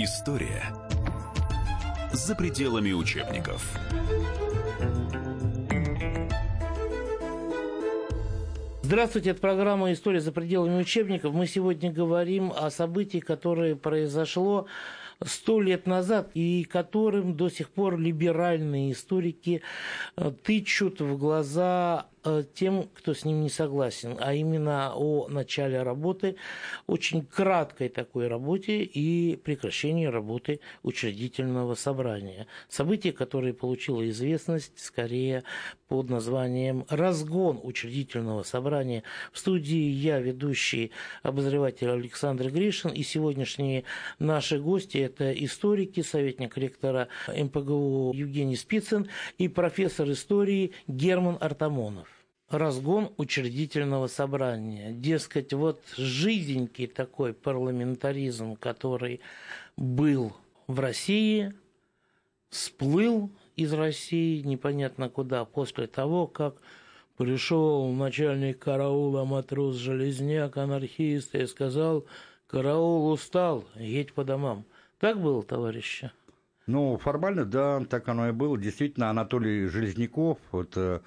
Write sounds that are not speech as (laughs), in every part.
История за пределами учебников. Здравствуйте, это программа «История за пределами учебников». Мы сегодня говорим о событии, которое произошло сто лет назад и которым до сих пор либеральные историки э, тычут в глаза тем, кто с ним не согласен, а именно о начале работы, очень краткой такой работе и прекращении работы учредительного собрания. Событие, которое получило известность скорее под названием «Разгон учредительного собрания». В студии я, ведущий обозреватель Александр Гришин, и сегодняшние наши гости – это историки, советник ректора МПГУ Евгений Спицын и профессор истории Герман Артамонов разгон учредительного собрания. Дескать, вот жизненький такой парламентаризм, который был в России, сплыл из России непонятно куда после того, как пришел начальник караула матрос Железняк, анархист, и сказал, караул устал, едь по домам. Так было, товарищи? Ну, формально, да, так оно и было. Действительно, Анатолий Железняков, вот э,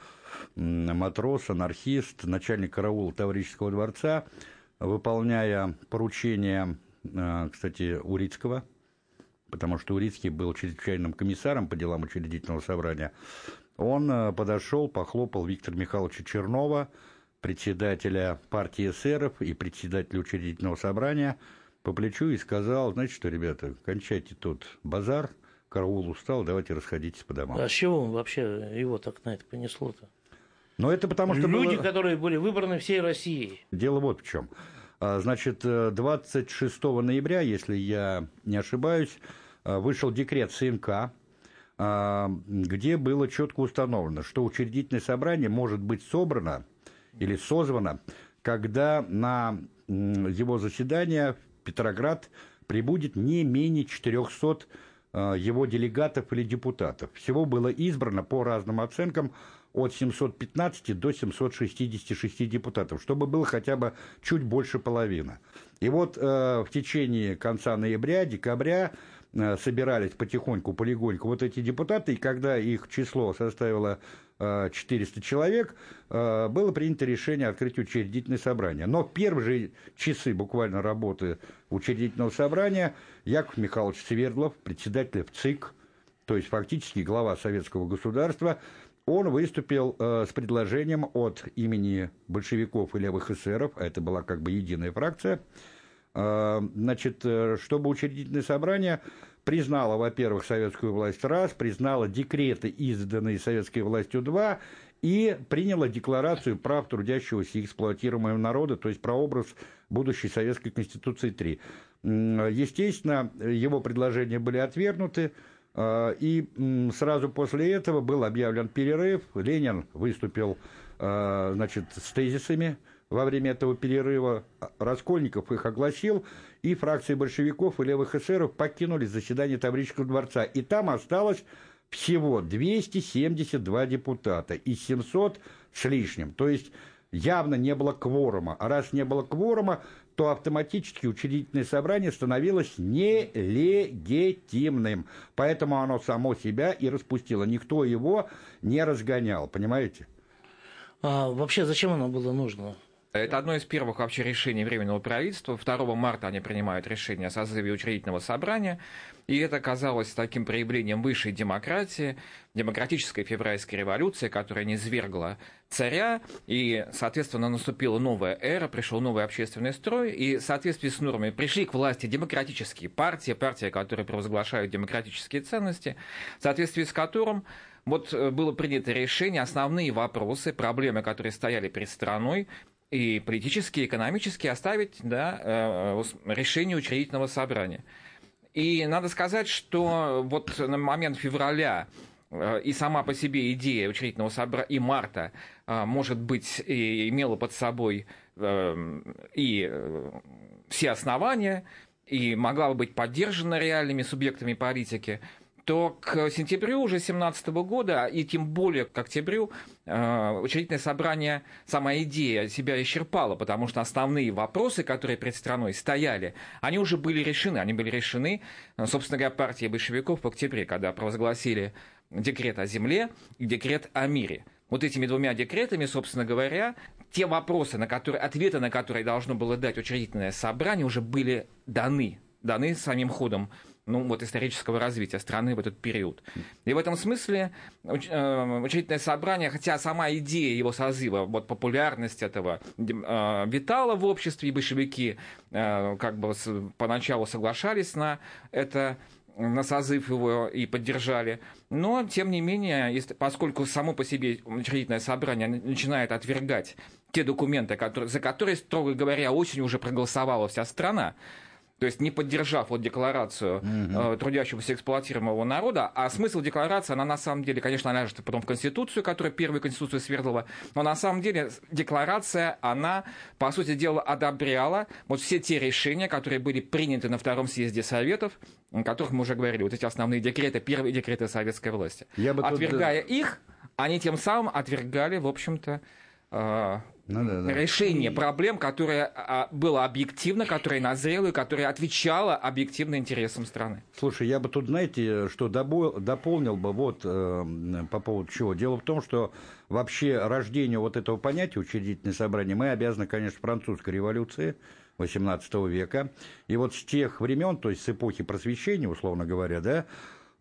матрос, анархист, начальник караула Таврического дворца, выполняя поручение, э, кстати, Урицкого, потому что Урицкий был чрезвычайным комиссаром по делам учредительного собрания, он э, подошел, похлопал Виктора Михайловича Чернова, председателя партии эсеров и председателя учредительного собрания, по плечу и сказал, знаете что, ребята, кончайте тут базар, караул устал, давайте расходитесь по домам. А с чего он вообще его так на это понесло-то? Но это потому что... Люди, было... которые были выбраны всей Россией. Дело вот в чем. А, значит, 26 э, ноября, если я не ошибаюсь, э, вышел декрет СНК, а, где было четко установлено, что учредительное собрание может быть собрано или созвано, когда на его заседание в Петроград прибудет не менее 400 э, его делегатов или депутатов. Всего было избрано по разным оценкам от 715 до 766 депутатов, чтобы было хотя бы чуть больше половины. И вот э, в течение конца ноября, декабря э, собирались потихоньку, полегоньку вот эти депутаты, и когда их число составило э, 400 человек, э, было принято решение открыть учредительное собрание. Но в первые часы буквально работы учредительного собрания Яков Михайлович Свердлов, председатель ВЦИК, то есть фактически глава советского государства, он выступил э, с предложением от имени большевиков и левых эсеров, а это была как бы единая фракция, э, значит, э, чтобы учредительное собрание признало, во-первых, советскую власть раз, признало декреты, изданные советской властью два, и приняло декларацию прав трудящегося и эксплуатируемого народа, то есть прообраз будущей Советской Конституции 3. Естественно, его предложения были отвергнуты, и сразу после этого был объявлен перерыв. Ленин выступил а, значит, с тезисами во время этого перерыва. Раскольников их огласил, и фракции большевиков и левых эсеров покинули заседание Таврического дворца. И там осталось всего 272 депутата из 700 с лишним. То есть явно не было кворума. А раз не было кворума, то автоматически учредительное собрание становилось нелегитимным. Поэтому оно само себя и распустило. Никто его не разгонял, понимаете? А вообще зачем оно было нужно? Это одно из первых вообще решений Временного правительства. 2 марта они принимают решение о созыве учредительного собрания, и это казалось таким проявлением высшей демократии, демократической февральской революции, которая не свергла царя, и, соответственно, наступила новая эра, пришел новый общественный строй, и в соответствии с нормами пришли к власти демократические партии, партии, которые провозглашают демократические ценности, в соответствии с которым вот э, было принято решение, основные вопросы, проблемы, которые стояли перед страной, и политически, и экономически оставить да, э, решение учредительного собрания. И надо сказать, что вот на момент февраля э, и сама по себе идея учредительного собрания и марта, э, может быть, и имела под собой и все основания, и могла бы быть поддержана реальными субъектами политики, то к сентябрю уже 2017 года, и тем более к октябрю, э, учредительное собрание, сама идея себя исчерпала, потому что основные вопросы, которые перед страной стояли, они уже были решены. Они были решены, э, собственно говоря, партией большевиков в октябре, когда провозгласили декрет о земле и декрет о мире. Вот этими двумя декретами, собственно говоря, те вопросы, на которые, ответы на которые должно было дать учредительное собрание, уже были даны, даны самим ходом ну, вот, исторического развития страны в этот период. И в этом смысле э, учредительное собрание, хотя сама идея его созыва, вот популярность этого э, витала в обществе, и большевики э, как бы поначалу соглашались на это на созыв его и поддержали. Но, тем не менее, поскольку само по себе учредительное собрание начинает отвергать те документы, которые, за которые, строго говоря, очень уже проголосовала вся страна, то есть не поддержав вот декларацию угу. э, трудящегося эксплуатируемого народа, а смысл декларации, она на самом деле, конечно, она ляжет потом в Конституцию, которая первую Конституцию свергла, но на самом деле декларация, она, по сути дела, одобряла вот все те решения, которые были приняты на Втором съезде Советов, о которых мы уже говорили, вот эти основные декреты, первые декреты советской власти. Я бы Отвергая тут... их, они тем самым отвергали, в общем-то, э, ну, да, да. решение проблем, которое а, было объективно, которое назрело и которое отвечало объективно интересам страны. Слушай, я бы тут, знаете, что дополнил бы вот э, по поводу чего. Дело в том, что вообще рождению вот этого понятия учредительное собрание мы обязаны, конечно, французской революции XVIII века. И вот с тех времен, то есть с эпохи просвещения, условно говоря, да,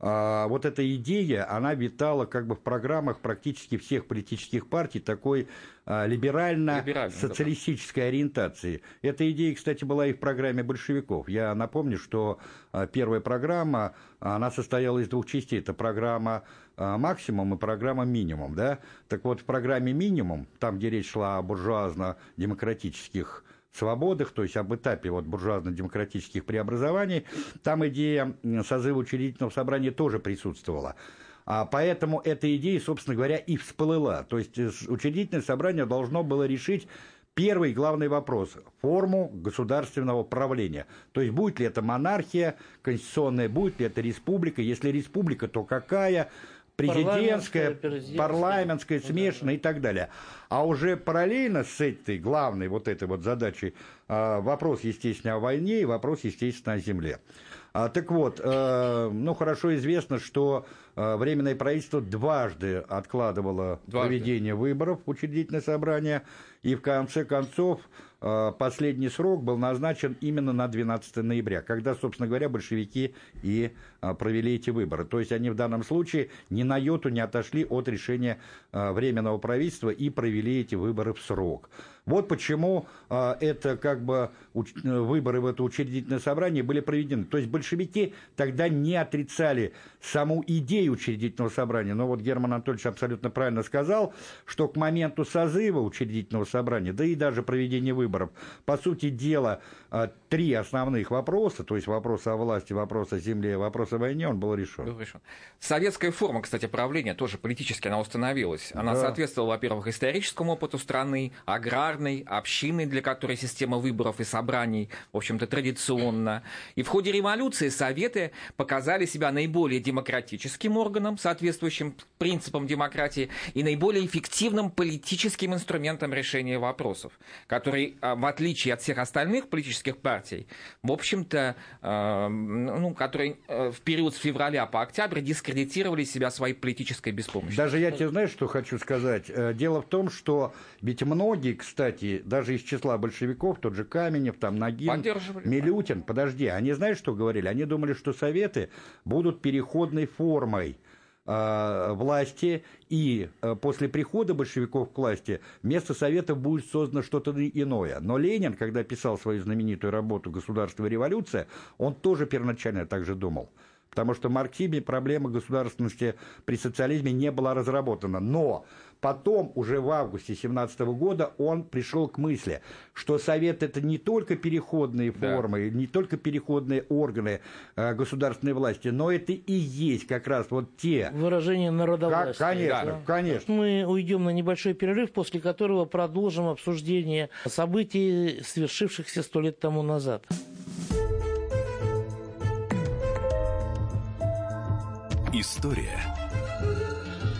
а, вот эта идея, она витала как бы в программах практически всех политических партий такой а, либерально-социалистической ориентации. Эта идея, кстати, была и в программе большевиков. Я напомню, что а, первая программа, она состояла из двух частей. Это программа максимум и программа минимум. Да? Так вот, в программе минимум, там, где речь шла о буржуазно-демократических свободах, то есть об этапе вот буржуазно-демократических преобразований, там идея созыва учредительного собрания тоже присутствовала. А поэтому эта идея, собственно говоря, и всплыла. То есть э, учредительное собрание должно было решить Первый главный вопрос – форму государственного правления. То есть, будет ли это монархия конституционная, будет ли это республика, если республика, то какая, президентская, парламентская, парламентская смешанная и так далее. А уже параллельно с этой главной вот этой вот задачей а, вопрос, естественно, о войне и вопрос, естественно, о земле. А, так вот, э, ну, хорошо известно, что э, Временное правительство дважды откладывало дважды. проведение выборов в учредительное собрание, и в конце концов последний срок был назначен именно на 12 ноября, когда, собственно говоря, большевики и э, провели эти выборы. То есть они в данном случае ни на йоту не отошли от решения э, Временного правительства и провели эти выборы в срок. Вот почему э, это как бы уч- выборы в это учредительное собрание были проведены. То есть большевики тогда не отрицали саму идею учредительного собрания. Но вот Герман Анатольевич абсолютно правильно сказал, что к моменту созыва учредительного собрания, да и даже проведения выборов, по сути дела, э, три основных вопроса, то есть вопрос о власти, вопрос о земле, вопрос о войне, он был решен. Был решен. Советская форма, кстати, правления тоже политически она установилась. Она да. соответствовала, во-первых, историческому опыту страны, аграрному, аграрной, общины, для которой система выборов и собраний, в общем-то, традиционна. И в ходе революции Советы показали себя наиболее демократическим органом, соответствующим принципам демократии, и наиболее эффективным политическим инструментом решения вопросов, который, а, в отличие от всех остальных политических партий, в общем-то, а, ну, которые э, в период с февраля по октябрь дискредитировали себя своей политической беспомощностью. Даже я тебе знаешь, что хочу сказать? Э, дело в том, что ведь многие, кстати, кстати, даже из числа большевиков, тот же Каменев, там Нагин, Милютин, подожди, они знаешь, что говорили? Они думали, что Советы будут переходной формой э, власти, и э, после прихода большевиков к власти вместо Советов будет создано что-то иное. Но Ленин, когда писал свою знаменитую работу «Государство и революция», он тоже первоначально так же думал. Потому что в марксизме проблема государственности при социализме не была разработана. Но Потом, уже в августе 17 года, он пришел к мысли, что Совет это не только переходные формы, да. не только переходные органы э, государственной власти, но это и есть как раз вот те... Выражение народовластия. Как, конечно, да. конечно. Мы уйдем на небольшой перерыв, после которого продолжим обсуждение событий, свершившихся сто лет тому назад. История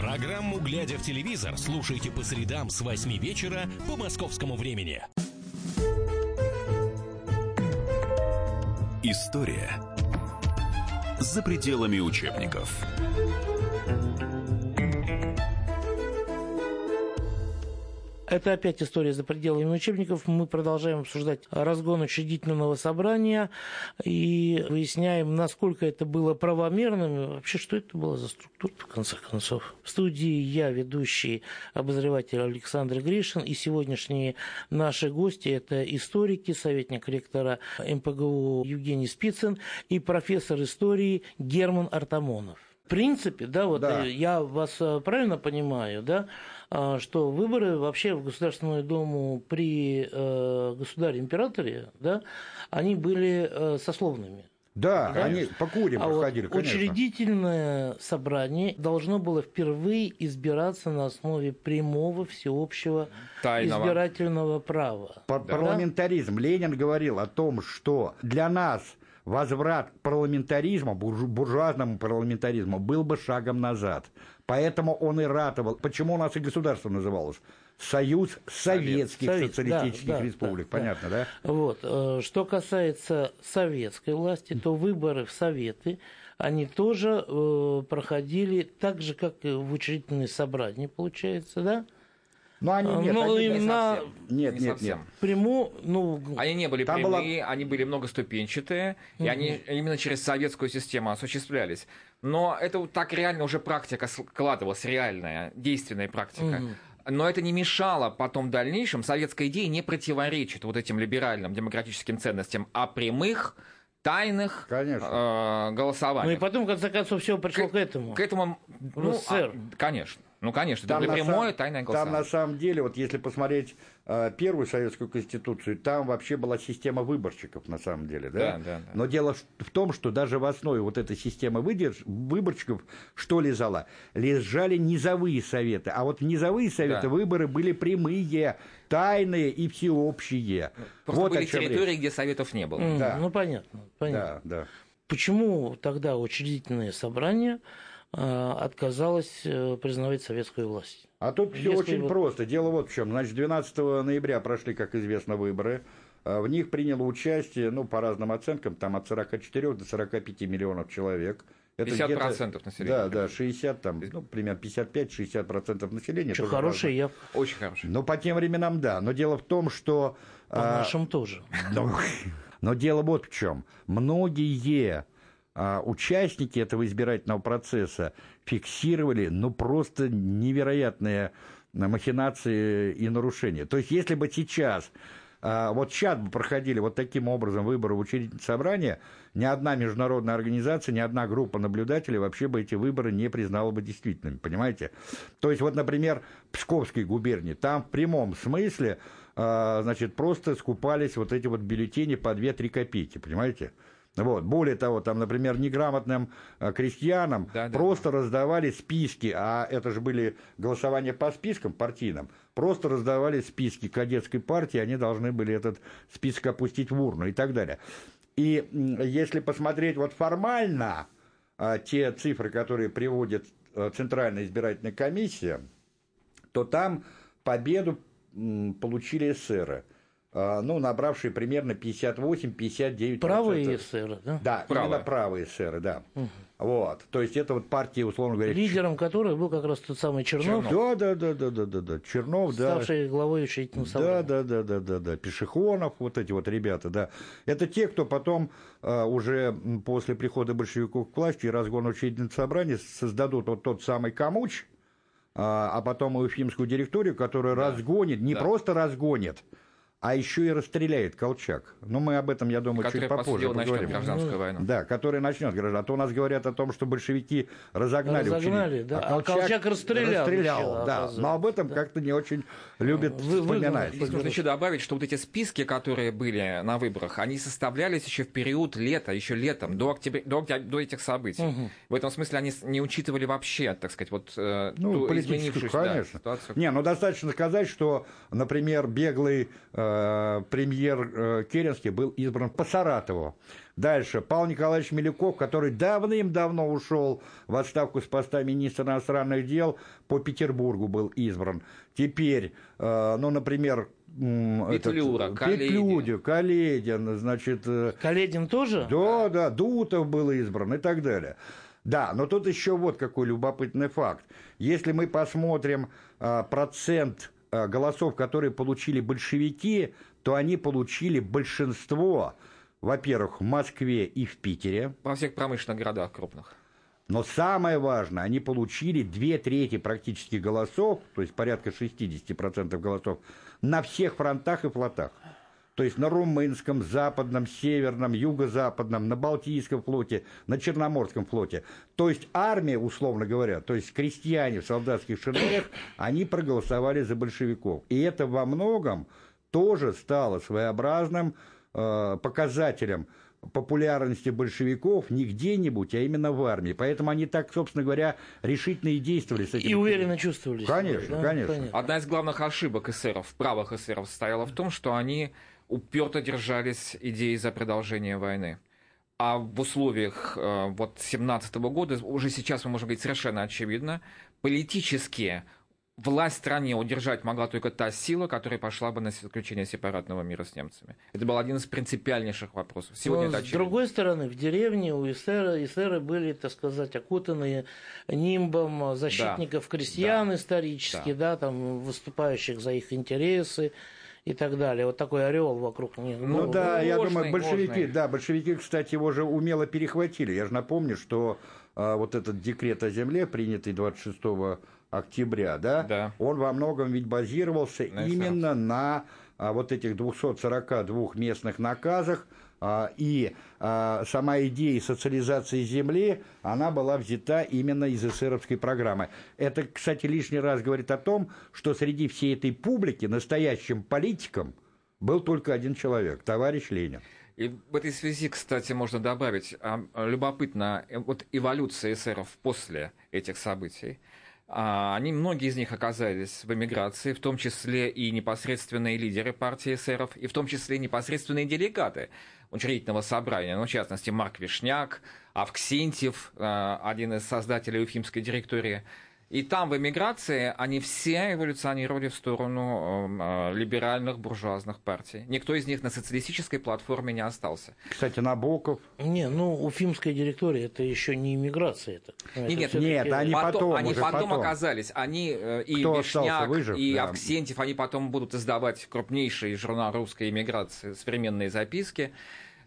Программу «Глядя в телевизор» слушайте по средам с 8 вечера по московскому времени. История за пределами учебников. Это опять история за пределами учебников. Мы продолжаем обсуждать разгон учредительного собрания и выясняем, насколько это было правомерным и вообще, что это было за структура, в конце концов. В студии я, ведущий обозреватель Александр Гришин, и сегодняшние наши гости – это историки, советник ректора МПГУ Евгений Спицын и профессор истории Герман Артамонов. В принципе, да, вот Да. я вас э, правильно понимаю, да, что выборы вообще в Государственную Думу при э, государе-императоре, да, они были э, сословными. Да, Да? они по куре А вот проходили, конечно. учредительное собрание должно было впервые избираться на основе прямого всеобщего Тайного. избирательного права. Пар- Парламентаризм. Ленин говорил о том, что для нас возврат к парламентаризму, буржу- буржуазному парламентаризму, был бы шагом назад. Поэтому он и ратовал. Почему у нас и государство называлось? Союз Советских Совет, Социалистических да, да, Республик. да, Понятно, да? Вот. э, Что касается советской власти, то выборы в Советы, они тоже э, проходили так же, как и в учредительные собрания, получается, да? Но они нет, Ну, они- Не на совсем. Нет, Не нет, нет. совсем. прямую, ну, Они не были Там была- прямые, они были многоступенчатые, и они именно через советскую систему осуществлялись. Но это вот так реально уже практика складывалась, реальная, действенная практика. Но это не мешало потом в дальнейшем, советская идея не противоречит вот этим либеральным демократическим ценностям о прямых, тайных Конечно. э, ну и потом, в конце концов, все пришло к, этому. К этому, ну, СССР. а, конечно, ну, конечно, Там это на прямое сам- тайное Там голосование. на самом деле, вот если посмотреть э, первую советскую конституцию, там вообще была система выборщиков на самом деле, да? Да, да, да. Но дело в в том, что даже в основе вот этой системы выдерж- выборщиков что лежало? Лежали низовые советы, а вот в низовые советы Да. выборы были прямые, тайные и всеобщие. Просто вот были о чем речь. территории, где советов не было. М, да. Ну, понятно, понятно. Да, да. Почему тогда учредительное собрание э, отказалось э, признавать советскую власть? А тут все Если очень вот- просто. Дело вот в чем. Значит, 12 ноября прошли, как известно, выборы. А В них приняло участие, ну, по разным оценкам, там от 44 до 45 миллионов человек. Это 50% где-то- населения. Да, да, 60, там, ну, примерно 55-60% населения. Что разное. явка. Очень хороший. Ну, по тем временам, да. Но дело в том, что... По а, нашим тоже. (laughs) ну, но дело вот в чем. Многие а, участники этого избирательного процесса фиксировали, ну, просто невероятные махинации и нарушения. То есть, если бы сейчас, а, вот сейчас бы проходили вот таким образом выборы в учредительное собрание, ни одна международная организация, ни одна группа наблюдателей вообще бы эти выборы не признала бы действительными, понимаете? То есть, вот, например, Псковской губернии, там в прямом смысле а, значит, просто скупались вот эти вот бюллетени по 2-3 копейки, понимаете? Вот. Более того, там, например, неграмотным а, крестьянам Да, да. просто раздавали списки, а это же были голосования по спискам партийным, просто раздавали списки кадетской партии, они должны были этот список опустить в урну и так далее. И если посмотреть вот формально а, те цифры, которые приводит а, Центральная избирательная комиссия, то там победу получили эсеры, ну, набравшие примерно 58-59%. Правые эсеры, да? Да, Правые. именно правые эсеры, да. Вот, то есть это вот партия, условно говоря... Лидером которых был как раз тот самый Чернов, Да, да, да, да, да, да, да, Чернов, да. ставший главой учредительного Да, собрания. да, да, да, да, да. Пешехонов, вот эти вот ребята, да. Это те, кто потом а, уже после прихода большевиков к власти и разгона учредительного собрания создадут вот тот самый Камуч, а, а потом и Уфимскую директорию, которая разгонит, не да. просто разгонит, а еще и расстреляет Колчак. Но мы об этом, я думаю, который чуть попозже поговорим. гражданскую войну. Да, который начнет гражданскую. А то у нас говорят о том, что большевики разогнали, Разогнали, да. А А Колчак, Колчак расстрелял расстрелял, еще, да. оказывается. Но об этом Да. как-то не очень любят Вы- выгнали. вспоминать. Здесь нужно еще добавить, что вот эти списки, которые были на выборах, они составлялись еще в период лета, еще летом, до, октября, до, до этих событий. В этом смысле они не учитывали вообще, так сказать, вот э, Ну, ту политическую, изменившуюся да, конечно. ситуацию. Не, ну достаточно сказать, что, например, беглый э, премьер э, Керенский был избран по Саратову. Дальше Павел Николаевич Милюков, который давным-давно ушел в отставку с поста министра иностранных дел, по Петербургу был избран. Теперь, э, ну, например, этот, Петлюра, Каледин. Петлюдя, Каледин, значит, э, Каледин тоже? да, да, Дутов был избран и так далее. Да, но тут еще вот какой любопытный факт. Если мы посмотрим процент голосов, которые получили большевики, то они получили большинство, во-первых, в Москве и в Питере. Во всех промышленных городах крупных. Но самое важное, они получили две трети практически голосов, то есть порядка 60% голосов, на всех фронтах и флотах. То есть на Румынском, Западном, Северном, Юго-Западном, на Балтийском флоте, на Черноморском флоте. То есть армия, условно говоря, то есть крестьяне в солдатских шинелях, они проголосовали за большевиков. И это во многом тоже стало своеобразным э, показателем популярности большевиков не где-нибудь, а именно в армии. Поэтому они так, собственно говоря, решительно и действовали с этим. И уверенно чувствовали себя, Конечно, да? конечно. Одна из главных ошибок эсеров, правых эсеров, состояла в том, что они уперто держались идеи за продолжение войны. А в условиях э, вот 17 года, уже сейчас мы можем говорить совершенно очевидно, политически власть в стране удержать могла только та сила, которая пошла бы на заключение сепаратного мира с немцами. Это был один из принципиальнейших вопросов. Сегодня Но, это с очевидно. другой стороны, в деревне у эсера, эсеры были, так сказать, окутаны нимбом защитников крестьян Да. исторически, да. там выступающих за их интересы и так далее. Вот такой орел вокруг них. Ну был. да, я ложный, думаю, большевики, ложный. да, большевики, кстати, его же умело перехватили. Я же напомню, что а, вот этот декрет о земле, принятый 26 октября, да, Да. он во многом ведь базировался На именно на а, вот этих 242 местных наказах, и а, сама идея социализации земли, она была взята именно из эсеровской программы. Это, кстати, лишний раз говорит о том, что среди всей этой публики настоящим политиком был только один человек, товарищ Ленин. И в этой связи, кстати, можно добавить, а, любопытно, э, вот эволюция эсеров после этих событий. А, Они, многие из них оказались в эмиграции, в том числе и непосредственные лидеры партии эсеров, и в том числе непосредственные делегаты учредительного собрания, ну, в частности, Марк Вишняк, Авксентьев, э, один из создателей Уфимской директории. И там, в эмиграции, они все эволюционировали в сторону э, э, либеральных буржуазных партий. Никто из них на социалистической платформе не остался. Кстати, Набоков. Не, ну, уфимская директория, это еще не иммиграция. Это, это нет, всё-таки- нет, они потом, они уже потом, потом. оказались, они э, и Кто Вишняк, выжив, и да. Авксентьев, они потом будут издавать крупнейший журнал русской эмиграции «Современные записки»,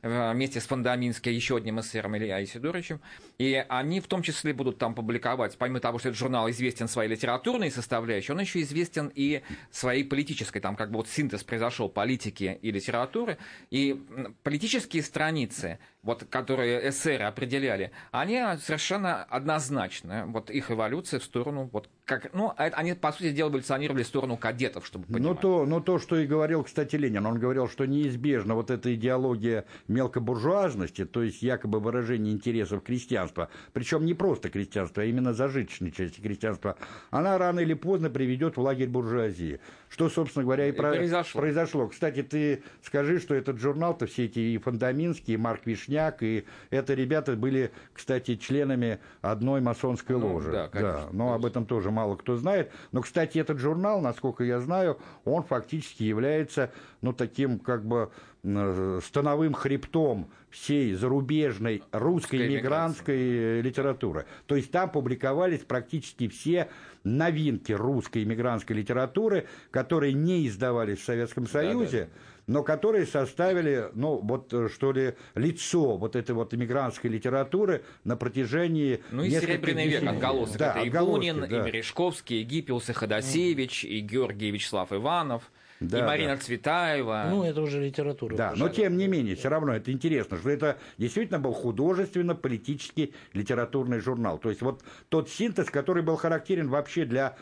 вместе с Фондаминским, еще одним эсером Илья Исидоровичем. И они в том числе будут там публиковать, помимо того, что этот журнал известен своей литературной составляющей, он еще известен и своей политической, там как бы вот синтез произошел политики и литературы. И политические страницы, вот, которые эсеры определяли, они совершенно однозначны. Вот их эволюция в сторону, вот как, ну, а они, по сути дела, эволюционировали в сторону кадетов, чтобы Ну понимать. то, ну то, что и говорил, кстати, Ленин. Он говорил, что неизбежно вот эта идеология мелкобуржуазности, то есть якобы выражение интересов крестьянства, причем не просто крестьянства, а именно зажиточной части крестьянства, она рано или поздно приведет в лагерь буржуазии. Что, собственно говоря, и, И про- произошло. произошло. Кстати, ты скажи, что этот журнал-то все эти и Фондаминский, и Марк Вишняк, и это ребята были, кстати, членами одной масонской Ну, ложи. да, конечно. но об этом тоже мало кто знает. Но, кстати, этот журнал, насколько я знаю, он фактически является, ну, таким, как бы, становым хребтом всей зарубежной русской Русской мигрантской литературы. То есть там публиковались практически все новинки русской иммигрантской литературы, которые не издавались в Советском Союзе, но которые составили, ну, вот, э, что ли, лицо вот этой вот иммигрантской литературы на протяжении Ну и Серебряный век, отголосок. Да, это и Бунин, да. и Мережковский, и Гиппиус, и Ходосевич, и Георгий Вячеслав Иванов. Да, и Марина да. Цветаева. Ну, это уже литература. Да, но тем не менее, все равно это интересно, что это действительно был художественно-политический литературный журнал. То есть вот тот синтез, который был характерен вообще для,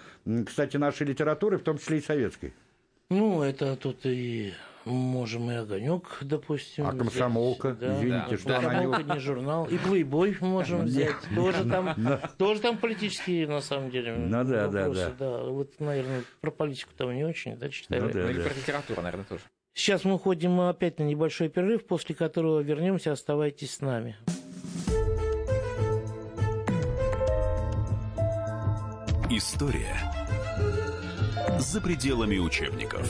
кстати, нашей литературы, в том числе и советской. Ну, это тут и можем и огонек, допустим. А комсомолка, да, извините, да, что комсомолка не журнал. И плейбой можем взять. Тоже там, (laughs) тоже там политические, на самом деле. Ну да, да, да. Да, вот, наверное, про политику там не очень, да, читаю. Ну, да, Или про литературу, наверное, тоже. Сейчас мы уходим опять на небольшой перерыв, после которого вернемся. Оставайтесь с нами. История за пределами учебников.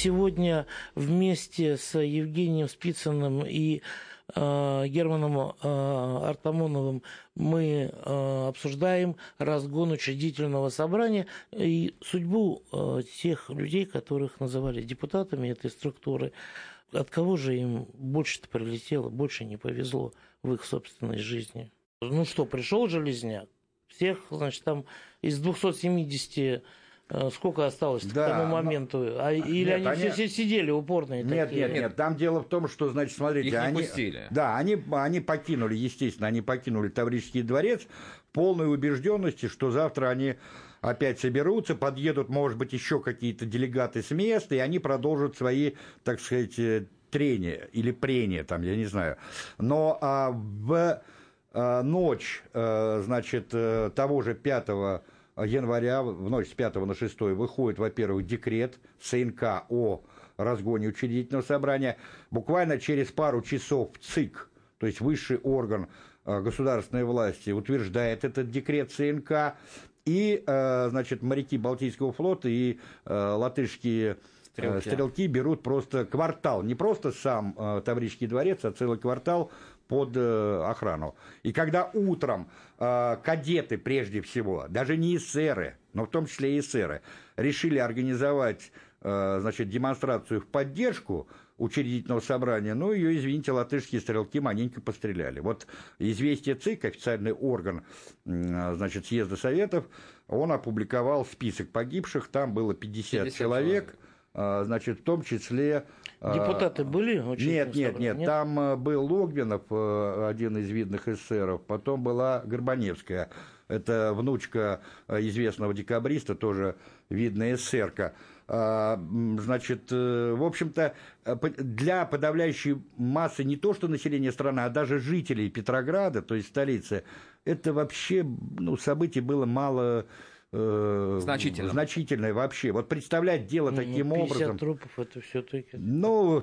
Сегодня вместе с Евгением Спицыным и э, Германом э, Артамоновым мы э, обсуждаем разгон учредительного собрания и судьбу тех людей, которых называли депутатами этой структуры. От кого же им больше-то прилетело, больше не повезло в их собственной жизни? Ну что, пришел Железняк, всех, значит, там из 270 Э, сколько осталось да, к тому моменту? А, или нет, они, они все сидели упорные? Нет, такие? нет, нет. Там дело в том, что, значит, смотрите, Их они, пустили. да, они, они покинули, естественно, они покинули Таврический дворец в полной убежденности, что завтра они опять соберутся, подъедут, может быть, еще какие-то делегаты с места, и они продолжат свои, так сказать, э, трения или прения, там, я не знаю. Но а, в а, ночь, а, значит, того же 5 января, в ночь с 5 на 6 выходит, во-первых, декрет СНК о разгоне учредительного собрания. Буквально через пару часов ЦИК, то есть высший орган э, государственной власти, утверждает этот декрет ЦНК, и, э, значит, моряки Балтийского флота и э, латышские стрелки. стрелки берут просто квартал, не просто сам Таврический дворец, а целый квартал под э, охрану. И когда утром э, кадеты, прежде всего, даже не эсеры, но в том числе и эсеры, решили организовать э, значит, демонстрацию в поддержку учредительного собрания, ну, ее, извините, латышские стрелки маненько постреляли. Вот известие ЦИК, официальный орган, значит, съезда Советов, он опубликовал список погибших, там было 50, 50 человек, человек, значит, в том числе Депутаты были? Нет, нет, нет, нет. Там э, был Логвинов, э, один из видных эсеров, потом была Горбаневская. Это внучка э, известного декабриста, тоже видная эсерка. А, значит, в общем-то, для подавляющей массы не то что населения страны, а даже жителей Петрограда, то есть столицы, это вообще ну, событие было мало э, значительное. значительное вообще. Вот представлять дело ну, таким 50 образом. трупов это все-таки. Ну,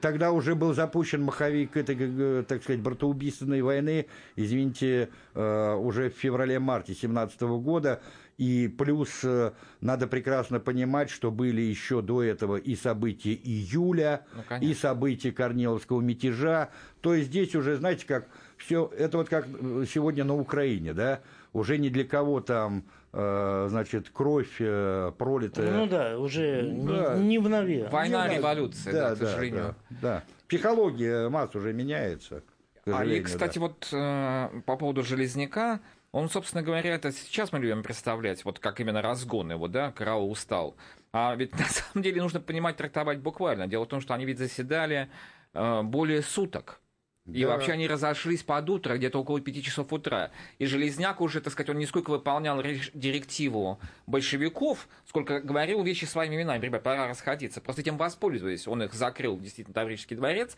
тогда уже был запущен маховик этой, так сказать, братоубийственной войны, извините, э, уже в феврале-марте 2017 года. И плюс э, надо прекрасно понимать, что были еще до этого и события июля, ну, и события Корниловского мятежа. То есть здесь уже, знаете, как все, это вот как сегодня на Украине, да, уже ни для кого там Э, значит, кровь э, пролитая. Ну да, уже да. Не, не в нове. Война, не революция, да, да, к сожалению. Да, да. Психология масс уже меняется. А и, кстати, да. вот э, по поводу Железняка, он, собственно говоря, это сейчас мы любим представлять, вот как именно разгон его, да, караул устал. А ведь (laughs) на самом деле нужно понимать, трактовать буквально. Дело в том, что они ведь заседали э, более суток. И да. вообще они разошлись под утро, где-то около пяти часов утра. И Железняк уже, так сказать, он не сколько выполнял директиву большевиков, сколько говорил вещи своими именами. Ребят, пора расходиться. Просто этим воспользуясь, он их закрыл, действительно, Таврический дворец,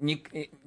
не,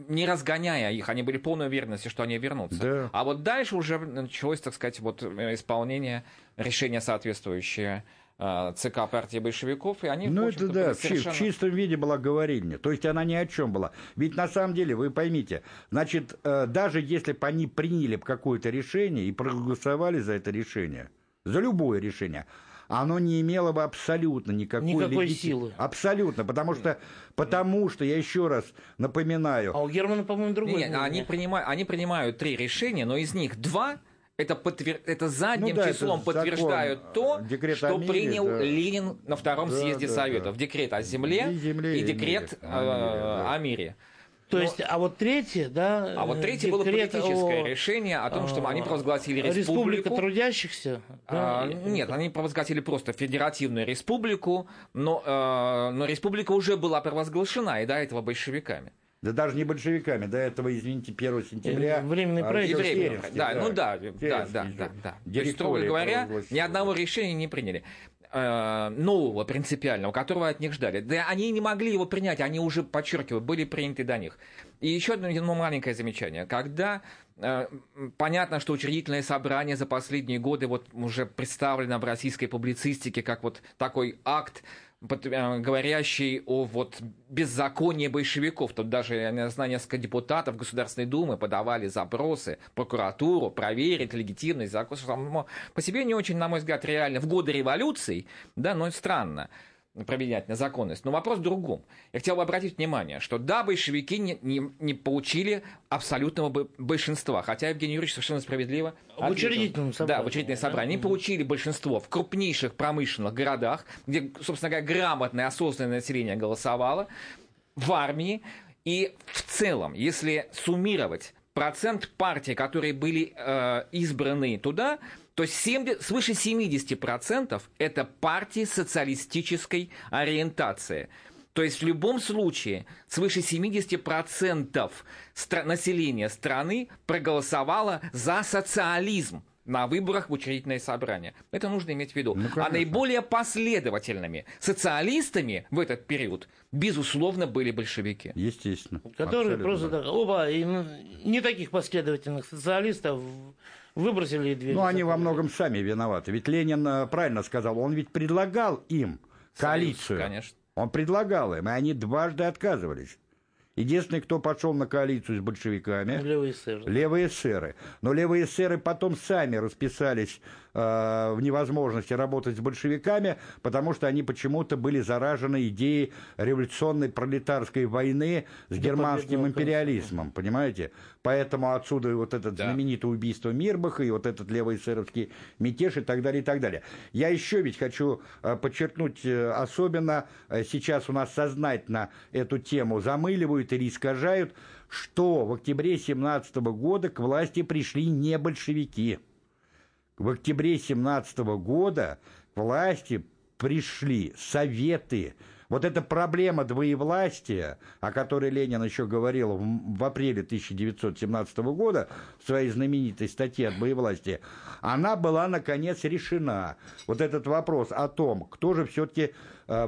не разгоняя их. Они были полной уверенности, что они вернутся. Да. А вот дальше уже началось, так сказать, вот исполнение решения соответствующее Э, ЦК партии большевиков, и они, Ну, это да, совершенно... в чистом виде была говорильня. То есть она ни о чем была. Ведь на самом деле, вы поймите, значит, э, даже если бы они приняли какое-то решение и проголосовали за это решение, за любое решение, оно не имело бы абсолютно никакой, Никакой легити- силы. Абсолютно, потому что, потому что, я еще раз напоминаю, А у Германа, по-моему, другое Не, не, мнение. они, принимают, они принимают три решения, но из них два это, подтвер... это задним Ну да, числом это закон, подтверждают то, декрет что мире, принял да. Ленин на Втором Да, съезде да, Советов. да. Декрет о земле И земле, и и декрет мире. э, О мире, да. о мире. То Но- есть, а вот третье, да, А вот э, третье было декрет политическое о, решение о том, что они э, провозгласили Республика республику. трудящихся. да, А, и- нет, они провозгласили просто федеративную республику, но, э, но республика уже была провозглашена, и до этого большевиками. Да даже не большевиками, до этого, извините, 1 сентября... Временный а, правительство. И временно. Керенский, Да, ну да, да, да, да, да. То есть, строго говоря, ни одного решения не приняли э, нового, принципиального, которого от них ждали. Да они не могли его принять, они уже, подчеркиваю, были приняты до них. И еще одно, одно маленькое замечание. Когда э, понятно, что учредительное собрание за последние годы вот уже представлено в российской публицистике как вот такой акт, э, говорящий о вот беззаконии большевиков. Тут даже, я не знаю, несколько депутатов Государственной Думы подавали запросы прокуратуру проверить легитимность закона. По себе не очень, на мой взгляд, реально в годы революций, да, но странно променять на законность. Но вопрос в другом. Я хотел бы обратить внимание, что да, большевики не, не, не получили абсолютного большинства, хотя Евгений Юрьевич совершенно справедливо В отметил. учредительном собрании, Да, в учредительное да. собрание. Они получили большинство в крупнейших промышленных городах, где, собственно говоря, грамотное, осознанное население голосовало, в армии. И в целом, если суммировать процент партий, которые были э, избраны туда, то 70, свыше 70% это партии социалистической ориентации. То есть в любом случае свыше 70% стра- населения страны проголосовало за социализм на выборах в учредительное собрание. Это нужно иметь в виду. Ну, а наиболее последовательными социалистами в этот период, безусловно, были большевики. Естественно. Которые Абсолютно. просто так, оба, и, не таких последовательных социалистов выбросили из двери. Ну, они во многом сами виноваты. Ведь Ленин э, правильно сказал, он ведь предлагал им коалицию. конечно. Он предлагал им, и они дважды отказывались. Единственный, кто пошел на коалицию с большевиками, Левые эсеры. левые эсеры. Но левые эсеры потом сами расписались э, в невозможности работать с большевиками, потому что они почему-то были заражены идеей революционной пролетарской войны с германским империализмом, понимаете? Поэтому отсюда и вот это Да. знаменитое убийство Мирбаха, и вот этот левоэсеровский мятеж и так далее, и так далее. Я еще ведь хочу э, подчеркнуть, э, особенно э, сейчас у нас сознательно эту тему замыливают или искажают, что в октябре 17 года к власти пришли не большевики. В октябре 17 года к власти пришли советы. Вот эта проблема двоевластия, о которой Ленин еще говорил в, в апреле 1917 года в своей знаменитой статье от двоевластия, она была, наконец, решена. Вот этот вопрос о том, кто же все-таки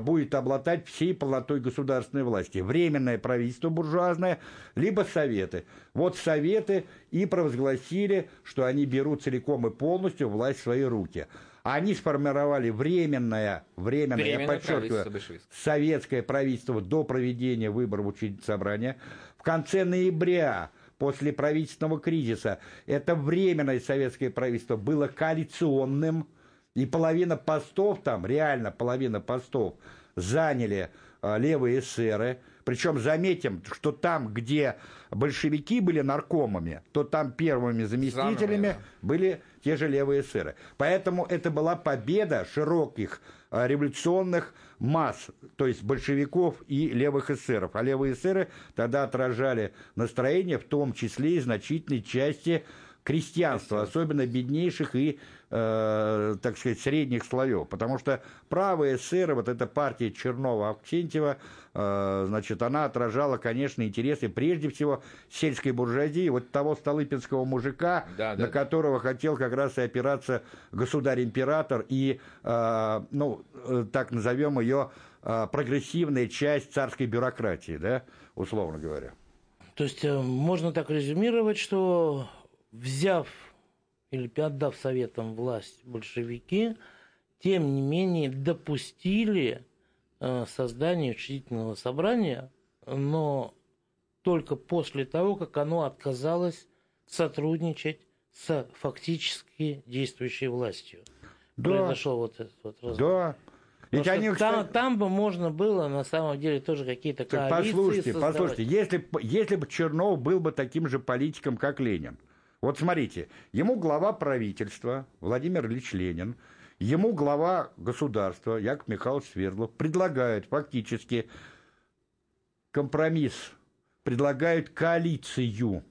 будет обладать всей полнотой государственной власти. Временное правительство буржуазное, либо советы. Вот советы и провозгласили, что они берут целиком и полностью власть в свои руки. Они сформировали временное, временное, я Временное подчеркиваю, правительство советское правительство до проведения выборов учредительного собрания. В конце ноября, после правительственного кризиса, это временное советское правительство было коалиционным, и половина постов там, реально половина постов, заняли э, левые эсеры. Причем заметим, что там, где большевики были наркомами, то там первыми заместителями Самыми, да. были те же левые эсеры. Поэтому это была победа широких э, революционных масс, то есть большевиков и левых эсеров. А левые эсеры тогда отражали настроение, в том числе и значительной части крестьянства, особенно беднейших и, э, так сказать, средних слоев. Потому что правые эсеры, вот эта партия Чернова-Авксентьева, э, значит, она отражала, конечно, интересы прежде всего сельской буржуазии, вот того столыпинского мужика, Да, да, на да. которого хотел как раз и опираться государь-император и, э, ну, так назовем ее, э, прогрессивная часть царской бюрократии, да, условно говоря. То есть можно так резюмировать, что взяв или отдав советам власть большевики, тем не менее допустили э, создание учредительного собрания, но только после того, как оно отказалось сотрудничать с фактически действующей властью. да. произошел вот этот вот разговор. Да. Ведь они, там, там бы можно было на самом деле тоже какие-то коалиции Послушайте, создавать. послушайте, если, если бы Чернов был бы таким же политиком, как Ленин. Вот смотрите, ему глава правительства Владимир Ильич Ленин, ему глава государства Яков Михайлович Свердлов предлагают фактически компромисс, предлагают коалицию,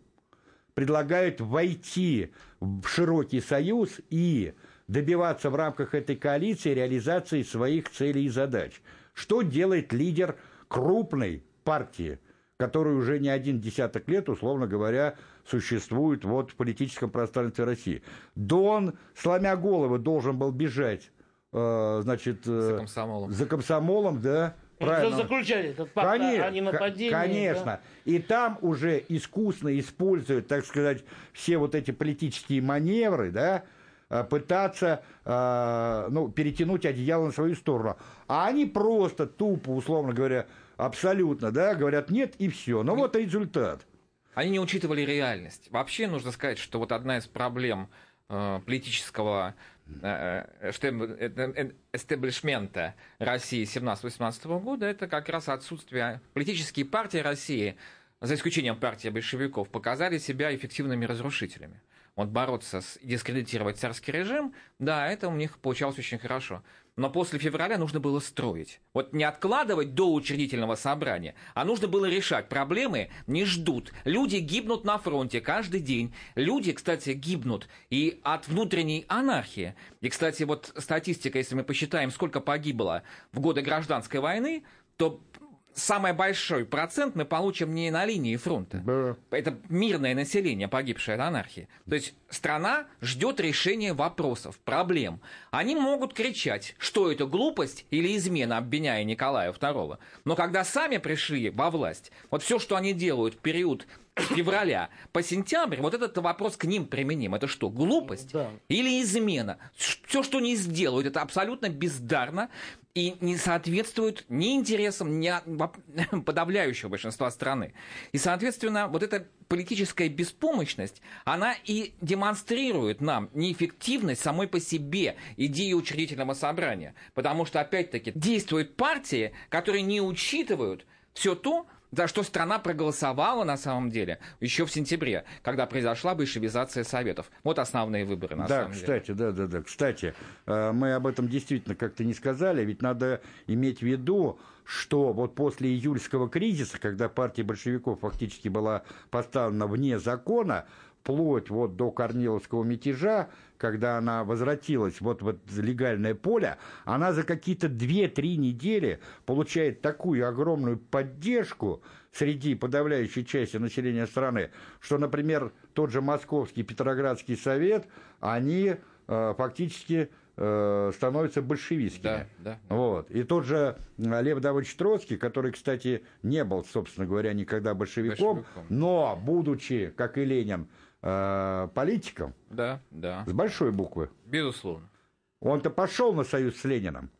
предлагают войти в широкий союз и добиваться в рамках этой коалиции реализации своих целей и задач. Что делает лидер крупной партии, которая уже не один десяток лет, условно говоря, существует вот в политическом пространстве России? Дон, сломя головы, должен был бежать э, значит, э, за комсомолом. За комсомолом, да. Правильно. заключали этот пакт конечно, о ненападении. Конечно. Да? И там уже искусно используют, так сказать, все вот эти политические маневры, да, Э, пытаться э, ну, перетянуть одеяло на свою сторону. А они просто тупо, условно говоря, абсолютно, да, говорят нет и все. Но вот результат. Они не учитывали реальность. Вообще нужно сказать, что вот одна из проблем э, политического эстеблишмента России 17-18 года это как раз отсутствие политические партии России, за исключением партии большевиков, показали себя эффективными разрушителями вот бороться, с, дискредитировать царский режим, да, это у них получалось очень хорошо. Но после февраля нужно было строить. Вот не откладывать до учредительного собрания, а нужно было решать. Проблемы не ждут. Люди гибнут на фронте каждый день. Люди, кстати, гибнут и от внутренней анархии. И, кстати, вот статистика, если мы посчитаем, сколько погибло в годы гражданской войны, то самый большой процент мы получим не на линии фронта. Да. Это мирное население, погибшее от анархии. То есть страна ждет решения вопросов, проблем. Они могут кричать, что это глупость или измена, обвиняя Николая II. Но когда сами пришли во власть, вот все, что они делают в период февраля по сентябрь, вот этот вопрос к ним применим. Это что, глупость да. или измена? Все, что они сделают, это абсолютно бездарно и не соответствует ни интересам ни (laughs) подавляющего большинства страны. И, соответственно, вот эта политическая беспомощность, она и демонстрирует нам неэффективность самой по себе идеи учредительного собрания. Потому что, опять-таки, действуют партии, которые не учитывают все то, за что страна проголосовала на самом деле еще в сентябре, когда произошла большевизация Советов. Вот основные выборы на да, самом кстати, деле. Да, да, да. Кстати, э, мы об этом действительно как-то не сказали, ведь надо иметь в виду, что вот после июльского кризиса, когда партия большевиков фактически была поставлена вне закона, вплоть вот до Корниловского мятежа, когда она возвратилась вот в это легальное поле, она за какие-то 2-3 недели получает такую огромную поддержку среди подавляющей части населения страны, что, например, тот же Московский Петроградский совет, они э, фактически э, становятся большевистскими. Да, да, да. Вот. И тот же Лев Давыдович Троцкий, который, кстати, не был, собственно говоря, никогда большевиком, большевиком. но, будучи, как и Ленин, э, политиком. Да, да. С большой буквы. Безусловно. Он-то пошел на союз с Лениным.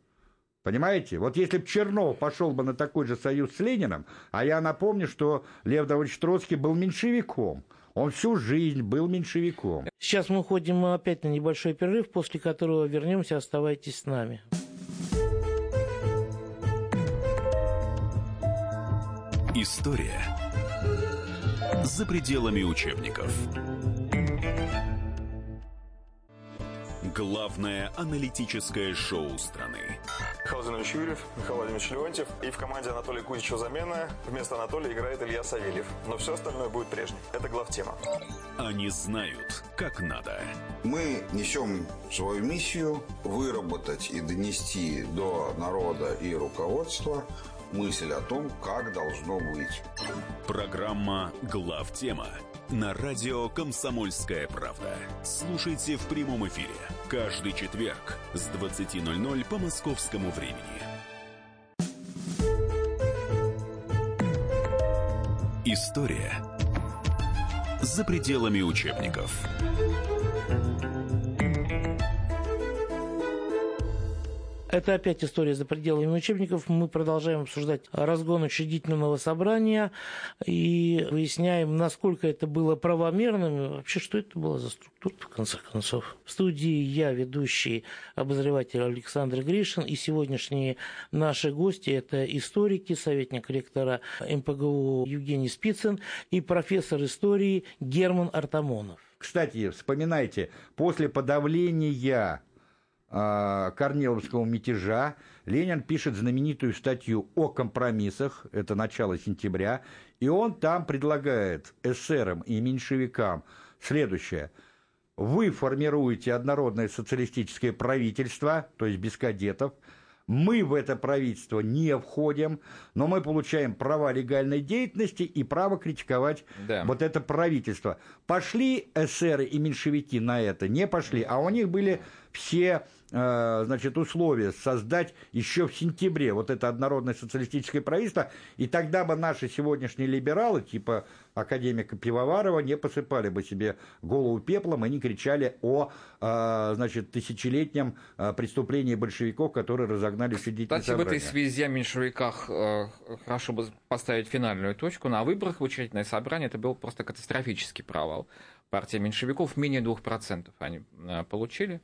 Понимаете? Вот если бы Чернов пошел бы на такой же союз с Лениным, а я напомню, что Лев Давыдович Троцкий был меньшевиком. Он всю жизнь был меньшевиком. Сейчас мы уходим опять на небольшой перерыв, после которого вернемся. Оставайтесь с нами. История за пределами учебников. Главное аналитическое шоу страны. Михаил Зинович Юрьев, Михаил Владимирович Леонтьев. И в команде Анатолия Кузичева замена. Вместо Анатолия играет Илья Савельев. Но все остальное будет прежним. Это главтема. Они знают, как надо. Мы несем свою миссию выработать и донести до народа и руководства мысль о том, как должно быть. Программа «Главтема» на радио «Комсомольская правда». Слушайте в прямом эфире каждый четверг с 20.00 по московскому времени. История за пределами учебников. Это опять история за пределами учебников. Мы продолжаем обсуждать разгон учредительного собрания и выясняем, насколько это было правомерным и вообще, что это было за структура, в конце концов. В студии я, ведущий обозреватель Александр Гришин, и сегодняшние наши гости – это историки, советник ректора МПГУ Евгений Спицын и профессор истории Герман Артамонов. Кстати, вспоминайте, после подавления Корниловского мятежа Ленин пишет знаменитую статью о компромиссах, это начало сентября, и он там предлагает эсерам и меньшевикам следующее. Вы формируете однородное социалистическое правительство, то есть без кадетов – мы в это правительство не входим, но мы получаем права легальной деятельности и право критиковать да. вот это правительство. Пошли эсеры и меньшевики на это? Не пошли, а у них были все значит, условия создать еще в сентябре вот это однородное социалистическое правительство, и тогда бы наши сегодняшние либералы, типа академика Пивоварова, не посыпали бы себе голову пеплом и не кричали о, э, значит, тысячелетнем э, преступлении большевиков, которые разогнали учредительное Кстати, в этой связи о меньшевиках хорошо бы поставить финальную точку. На выборах в учредительное собрание это был просто катастрофический провал. Партия меньшевиков менее 2% они получили.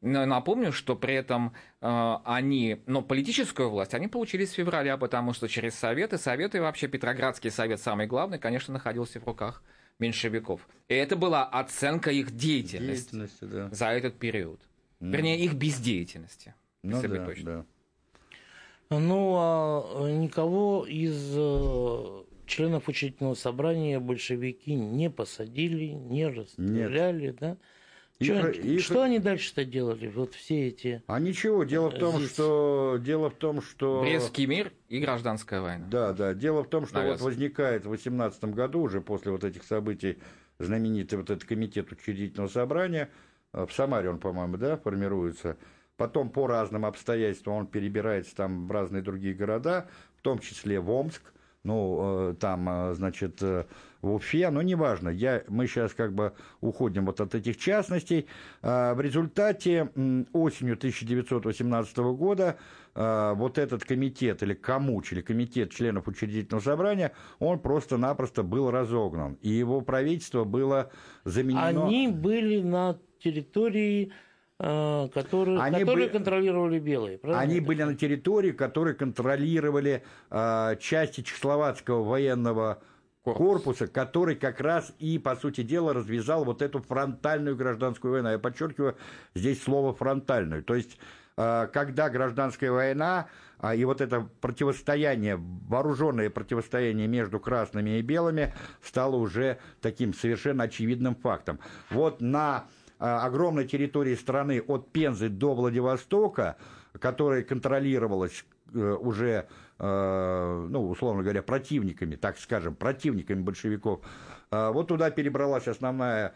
Напомню, что при этом э, они, но политическую власть они получили с февраля, потому что через Советы, Советы вообще Петроградский совет самый главный, конечно, находился в руках меньшевиков. И это была оценка их деятельности, деятельности да. за этот период. Mm. Вернее, их бездеятельности. Ну, да, точно. да. Ну, а никого из э, членов учительного собрания большевики не посадили, не расстреляли, Нет. да? Что, и, что они дальше-то делали? Вот все эти. А ничего. Дело в том, что дело в том, что Брестский мир и гражданская война. Да, да. Дело в том, что вот возникает в 18 году уже после вот этих событий знаменитый вот этот комитет учредительного собрания э, в Самаре он, по-моему, да, формируется. Потом по разным обстоятельствам он перебирается там в разные другие города, в том числе в Омск ну, э, там, э, значит, э, в Уфе, но неважно, я, мы сейчас как бы уходим вот от этих частностей. В результате осенью 1918 года вот этот комитет, или комуч, или комитет членов учредительного собрания, он просто-напросто был разогнан, и его правительство было заменено... Они были на территории Э, которые, они которые были, контролировали белые. Правильно? Они были на территории, которые контролировали э, части чехословацкого военного корпуса, который как раз и, по сути дела, развязал вот эту фронтальную гражданскую войну. Я подчеркиваю здесь слово фронтальную. То есть, э, когда гражданская война э, и вот это противостояние, вооруженное противостояние между красными и белыми стало уже таким совершенно очевидным фактом. Вот на а, огромной территории страны от Пензы до Владивостока, которая контролировалась э, уже, э, ну, условно говоря, противниками, так скажем, противниками большевиков, а, вот туда перебралась основная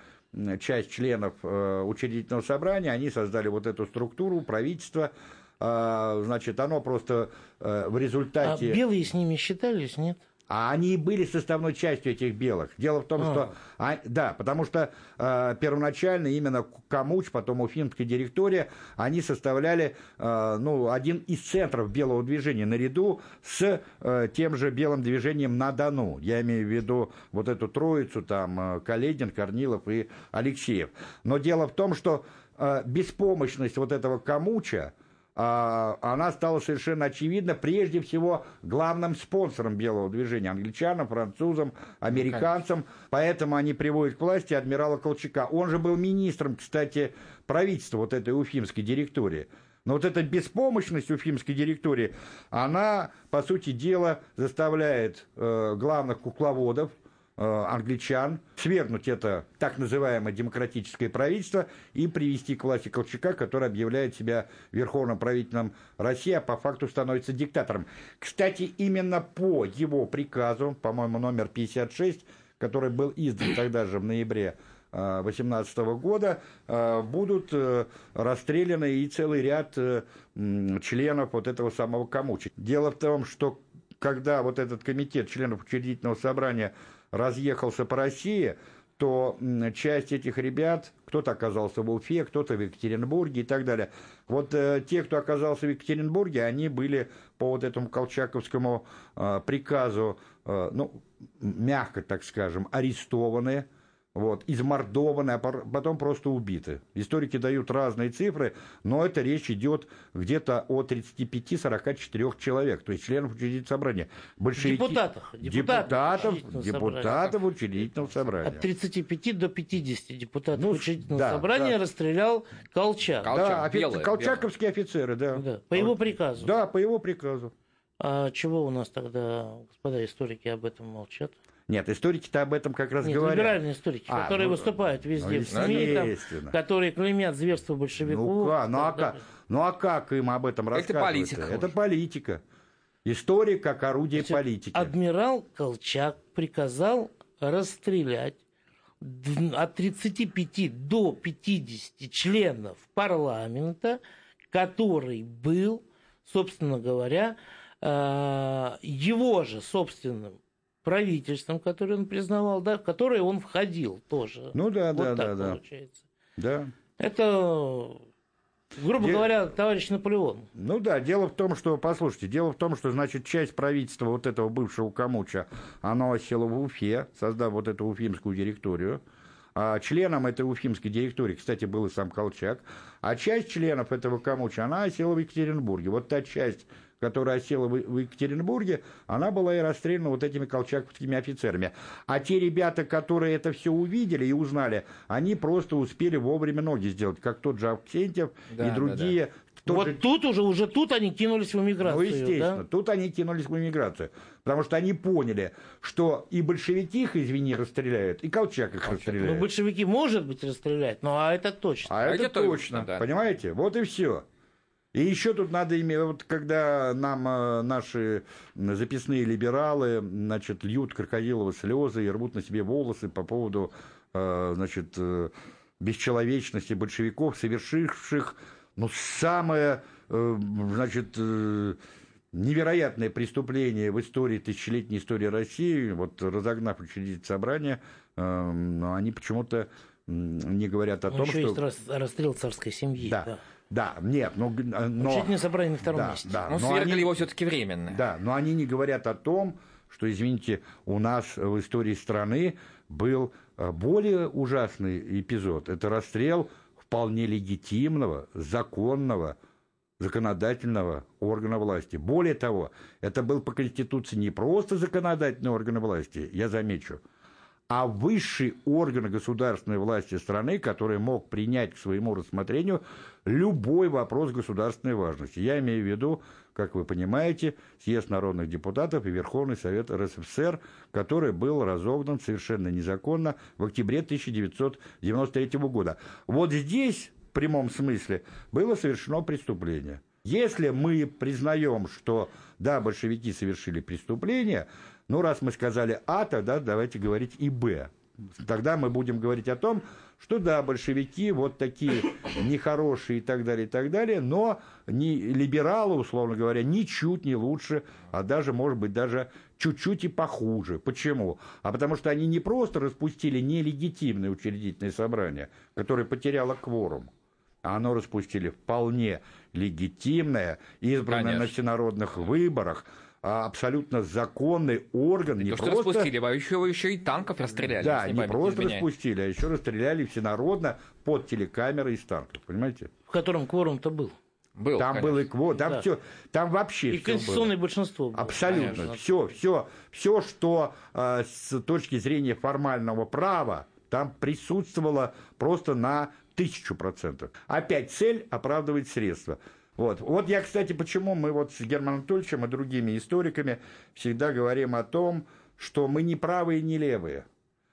часть членов э, учредительного собрания, они создали вот эту структуру, правительство, значит, оно просто в результате... А белые с ними считались, нет? А они и были составной частью этих белых. Дело в том, а. что... А, да, потому что э, первоначально именно Камуч, потом Уфимская директория, они составляли э, ну, один из центров белого движения наряду с э, тем же белым движением на Дону. Я имею в виду вот эту троицу, там, э, Каледин, Корнилов и Алексеев. Но дело в том, что э, беспомощность вот этого Камуча, она стала совершенно очевидна прежде всего главным спонсором белого движения англичанам, французам, американцам. Поэтому они приводят к власти адмирала Колчака. Он же был министром, кстати, правительства вот этой уфимской директории. Но вот эта беспомощность уфимской директории, она, по сути дела, заставляет э, главных кукловодов, англичан, свергнуть это так называемое демократическое правительство и привести к власти Колчака, который объявляет себя верховным правителем России, а по факту становится диктатором. Кстати, именно по его приказу, по-моему, номер 56, который был издан тогда же в ноябре 2018 э, года э, будут расстреляны и целый ряд членов вот этого самого Камучи. Дело в том, что когда вот этот комитет членов учредительного собрания разъехался по России, что часть этих ребят, кто-то оказался в Уфе, кто-то в Екатеринбурге и так далее. Вот э, те, кто оказался в Екатеринбурге, они были по вот этому колчаковскому э, приказу, э, ну, мягко так скажем, арестованы, вот, измордованы, а потом просто убиты. Историки дают разные цифры, но это речь идет где-то о 35-44 человек, то есть членов учредительного собрания. Большевики... Депутатов, депутатов, депутатов учредительного собрания. От 35 до 50 депутатов ну, учредительного да, собрания да. расстрелял Колчак. Колчак да, офи... белые, колчаковские белые. офицеры, да. да. По его приказу. Да, по его приказу. А чего у нас тогда, господа историки, об этом молчат? Нет, историки-то об этом как раз Нет, говорят. либеральные историки, а, которые ну, выступают везде ну, в СМИ, там, которые клеймят зверство большевиков. Ну, как? Ну, а как? ну а как им об этом рассказывать? Это политика. Это политика. История как орудие Значит, политики. Адмирал Колчак приказал расстрелять от 35 до 50 членов парламента, который был, собственно говоря, э, его же собственным правительством, которое он признавал, да, в которое он входил тоже. Ну да, вот да, так да, получается. да. Это, грубо Де... говоря, товарищ Наполеон. Ну да, дело в том, что, послушайте, дело в том, что, значит, часть правительства вот этого бывшего Камуча, оно осело в Уфе, создав вот эту уфимскую директорию. А членом этой уфимской директории, кстати, был и сам Колчак. А часть членов этого Камуча, она осела в Екатеринбурге. Вот та часть которая осела в Екатеринбурге, она была и расстреляна вот этими колчаковскими офицерами. А те ребята, которые это все увидели и узнали, они просто успели вовремя ноги сделать, как тот же Авксентьев да, и другие. Да, да. вот же... тут уже, уже тут они кинулись в эмиграцию. Ну, естественно, да? тут они кинулись в эмиграцию. Потому что они поняли, что и большевики их, извини, расстреляют, и Колчак их Колчак. расстреляет. Ну, большевики, может быть, расстреляют, но а это точно. А, а это, это точно, да. понимаете? Вот и все. И еще тут надо иметь, вот когда нам э, наши записные либералы, значит, льют крокодиловые слезы и рвут на себе волосы по поводу, э, значит, э, бесчеловечности большевиков, совершивших, ну, самое, значит, невероятное преступление в истории, тысячелетней истории России, вот разогнав учредить собрание, но они почему-то не говорят о ну, том, еще что... есть расстрел царской семьи. Да. да. Да, нет, но... но Учительное собрание на втором да, месте. Да, ну, свергли они, его все-таки временно. Да, но они не говорят о том, что, извините, у нас в истории страны был э, более ужасный эпизод. Это расстрел вполне легитимного, законного, законодательного органа власти. Более того, это был по Конституции не просто законодательный орган власти, я замечу, а высший орган государственной власти страны, который мог принять к своему рассмотрению любой вопрос государственной важности. Я имею в виду, как вы понимаете, съезд народных депутатов и Верховный Совет РСФСР, который был разогнан совершенно незаконно в октябре 1993 года. Вот здесь, в прямом смысле, было совершено преступление. Если мы признаем, что да, большевики совершили преступление, ну, раз мы сказали А, тогда давайте говорить и Б. Тогда мы будем говорить о том, что да, большевики вот такие нехорошие и так далее, и так далее, но не либералы, условно говоря, ничуть не лучше, а даже, может быть, даже чуть-чуть и похуже. Почему? А потому что они не просто распустили нелегитимное учредительное собрание, которое потеряло кворум, а оно распустили вполне легитимное, избранное Конечно. на всенародных выборах, абсолютно законный орган. Не, не то, просто распустили, а еще, еще и танков расстреляли. Да, не просто изменяет. распустили, а еще расстреляли всенародно под телекамеры из танков, понимаете? В котором кворум-то был. Был, там конечно. был и квот, там да. все, там вообще и конституционное было. большинство. Было. Абсолютно, конечно. все, все, все, что э, с точки зрения формального права там присутствовало просто на тысячу процентов. Опять цель оправдывает средства. Вот. вот я, кстати, почему мы вот с Германом Анатольевичем и другими историками всегда говорим о том, что мы не правые, не левые.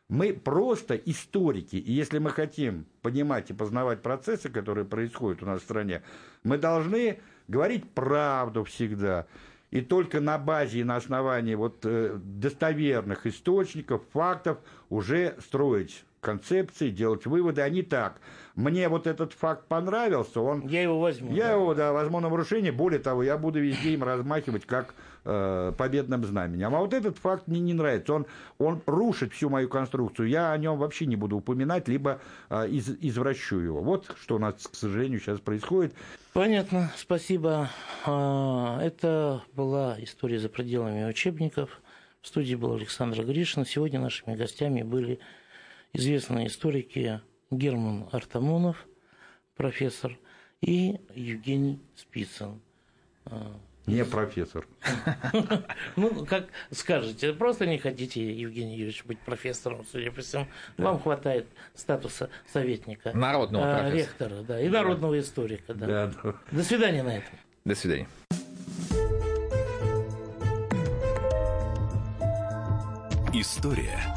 Мы просто историки, и если мы хотим понимать и познавать процессы, которые происходят у нас в стране, мы должны говорить правду всегда. И только на базе и на основании вот, э, достоверных источников, фактов уже строить концепции, делать выводы, а не так. Мне вот этот факт понравился, он... Я его возьму. Я да. его, да, возьму на вооружение. Более того, я буду везде им размахивать, как э, победным знаменем. А вот этот факт мне не нравится. Он, он рушит всю мою конструкцию. Я о нем вообще не буду упоминать, либо э, из, извращу его. Вот что у нас, к сожалению, сейчас происходит. Понятно, спасибо. А, это была история за пределами учебников. В студии был Александр Гришин. Сегодня нашими гостями были известные историки Герман Артамонов, профессор, и Евгений Спицын. А, не профессор. (laughs) Ну, как скажете, просто не хотите, Евгений Юрьевич, быть профессором, судя по всему. Вам хватает статуса советника. Народного а, Ректора, да, и народного историка, да. До свидания на этом. До свидания. История